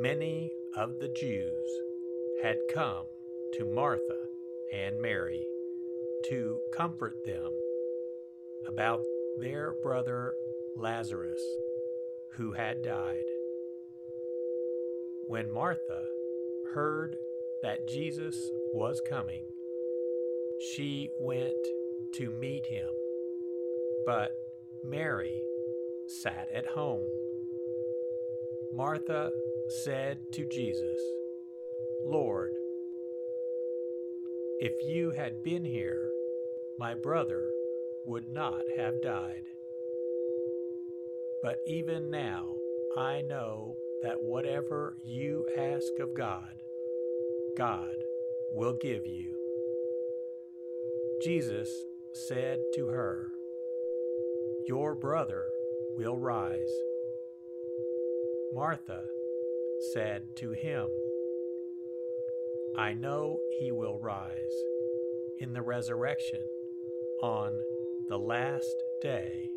Many of the Jews had come to Martha and Mary to comfort them about their brother Lazarus, who had died. When Martha heard that Jesus was coming, she went to meet him, but Mary sat at home. Martha said to Jesus, Lord, if you had been here, my brother would not have died. But even now, I know that whatever you ask of God, God will give you. Jesus said to her, Your brother will rise. Martha said to him, I know he will rise in the resurrection on the last day.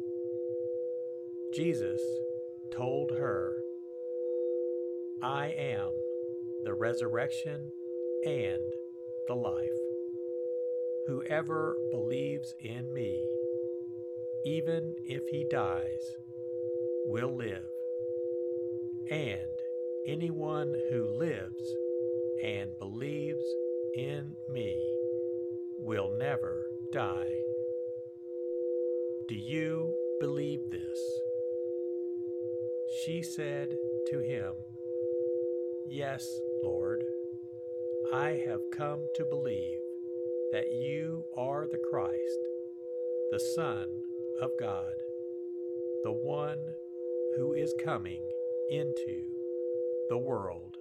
Jesus told her, I am the resurrection and the life. Whoever believes in me, even if he dies, will live. And Anyone who lives and believes in me will never die. Do you believe this? She said to him, Yes, Lord, I have come to believe that you are the Christ, the Son of God, the one who is coming into the world.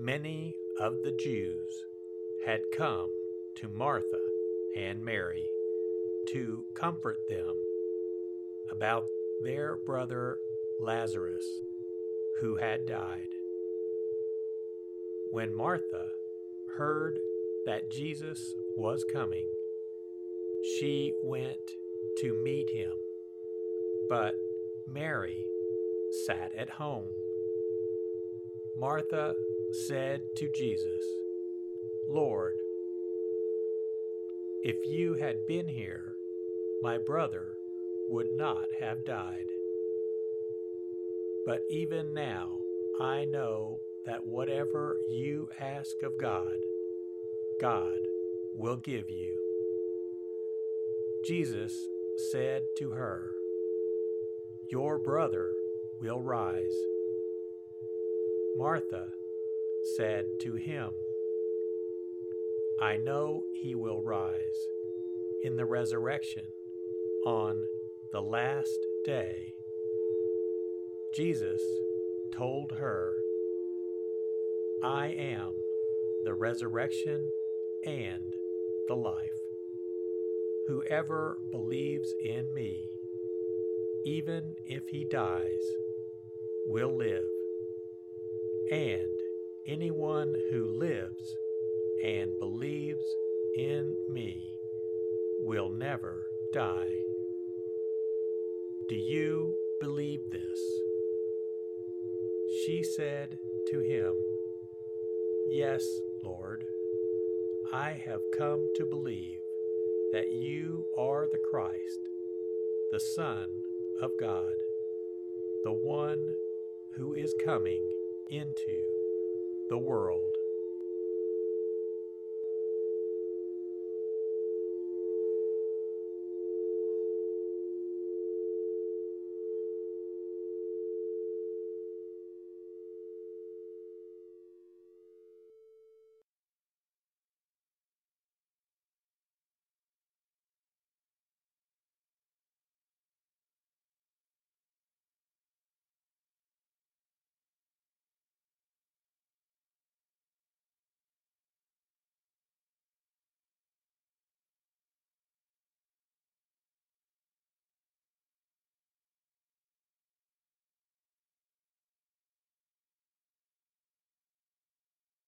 Many of the Jews had come to Martha and Mary to comfort them about their brother Lazarus, who had died. When Martha heard that Jesus was coming, she went to meet him, but Mary sat at home. Martha said to Jesus, Lord, if you had been here, my brother would not have died. But even now, I know that whatever you ask of God, God will give you. Jesus said to her, Your brother will rise. Martha said to him, I know he will rise in the resurrection on the last day. Jesus told her, I am the resurrection and the life. Whoever believes in me, even if he dies, will live. And anyone who lives and believes in me will never die. Do you believe this? She said to him, Yes, Lord, I have come to believe that you are the Christ, the Son of God, the one who is coming into the world.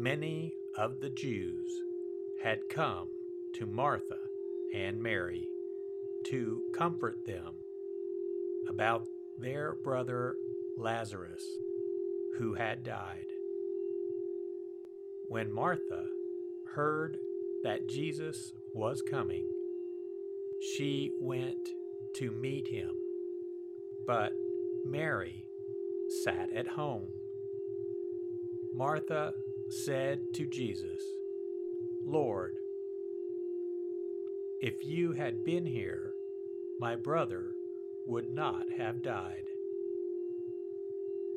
Many of the Jews had come to Martha and Mary to comfort them about their brother Lazarus, who had died. When Martha heard that Jesus was coming, she went to meet him, but Mary sat at home. Martha said to Jesus, Lord, if you had been here, my brother would not have died.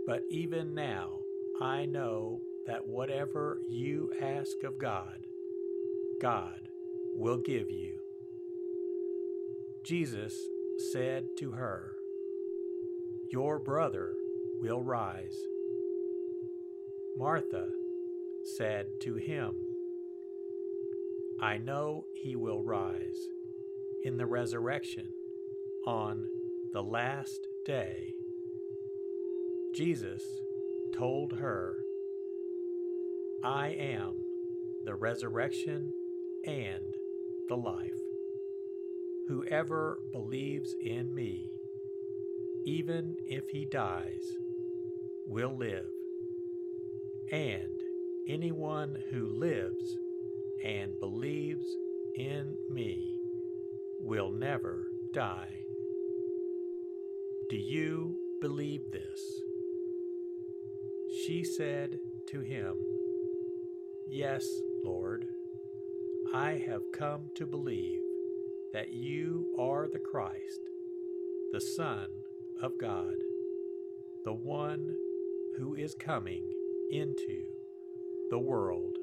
But even now, I know that whatever you ask of God, God will give you. Jesus said to her, Your brother will rise. Martha said to him, I know he will rise in the resurrection on the last day. Jesus told her, I am the resurrection and the life. Whoever believes in me, even if he dies, will live. And Anyone who lives and believes in me will never die. Do you believe this? She said to him, Yes, Lord, I have come to believe that you are the Christ, the Son of God, the one who is coming into the world.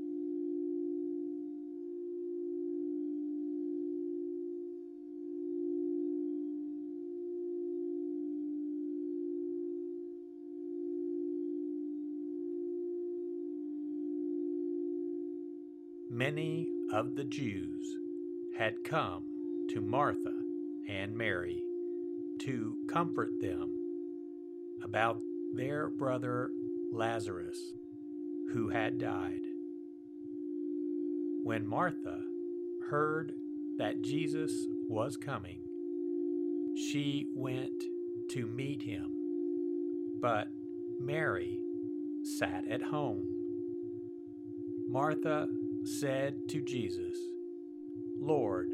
Many of the Jews had come to Martha and Mary to comfort them about their brother Lazarus, who had died. When Martha heard that Jesus was coming, she went to meet him, but Mary sat at home. Martha said to Jesus, Lord,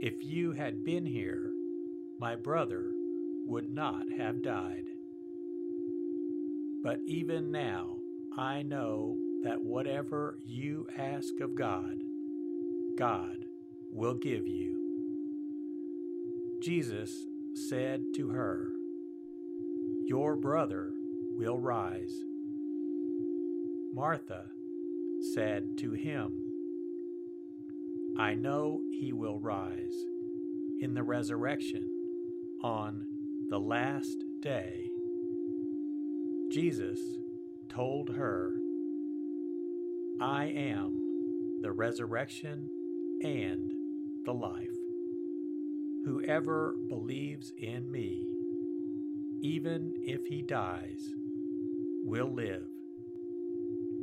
if you had been here, my brother would not have died. But even now, I know that whatever you ask of God, God will give you. Jesus said to her, Your brother will rise. Martha said to him, I know he will rise in the resurrection on the last day. Jesus told her, I am the resurrection and the life. Whoever believes in me, even if he dies, will live.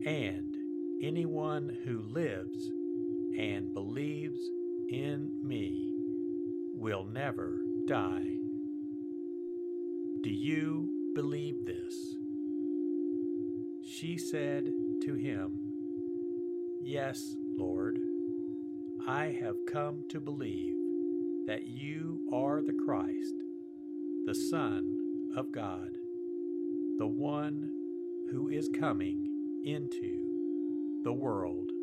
And anyone who lives and believes in me will never die. Do you believe this? She said to him, Yes, Lord, I have come to believe that you are the Christ, the Son of God, the one who is coming into the world.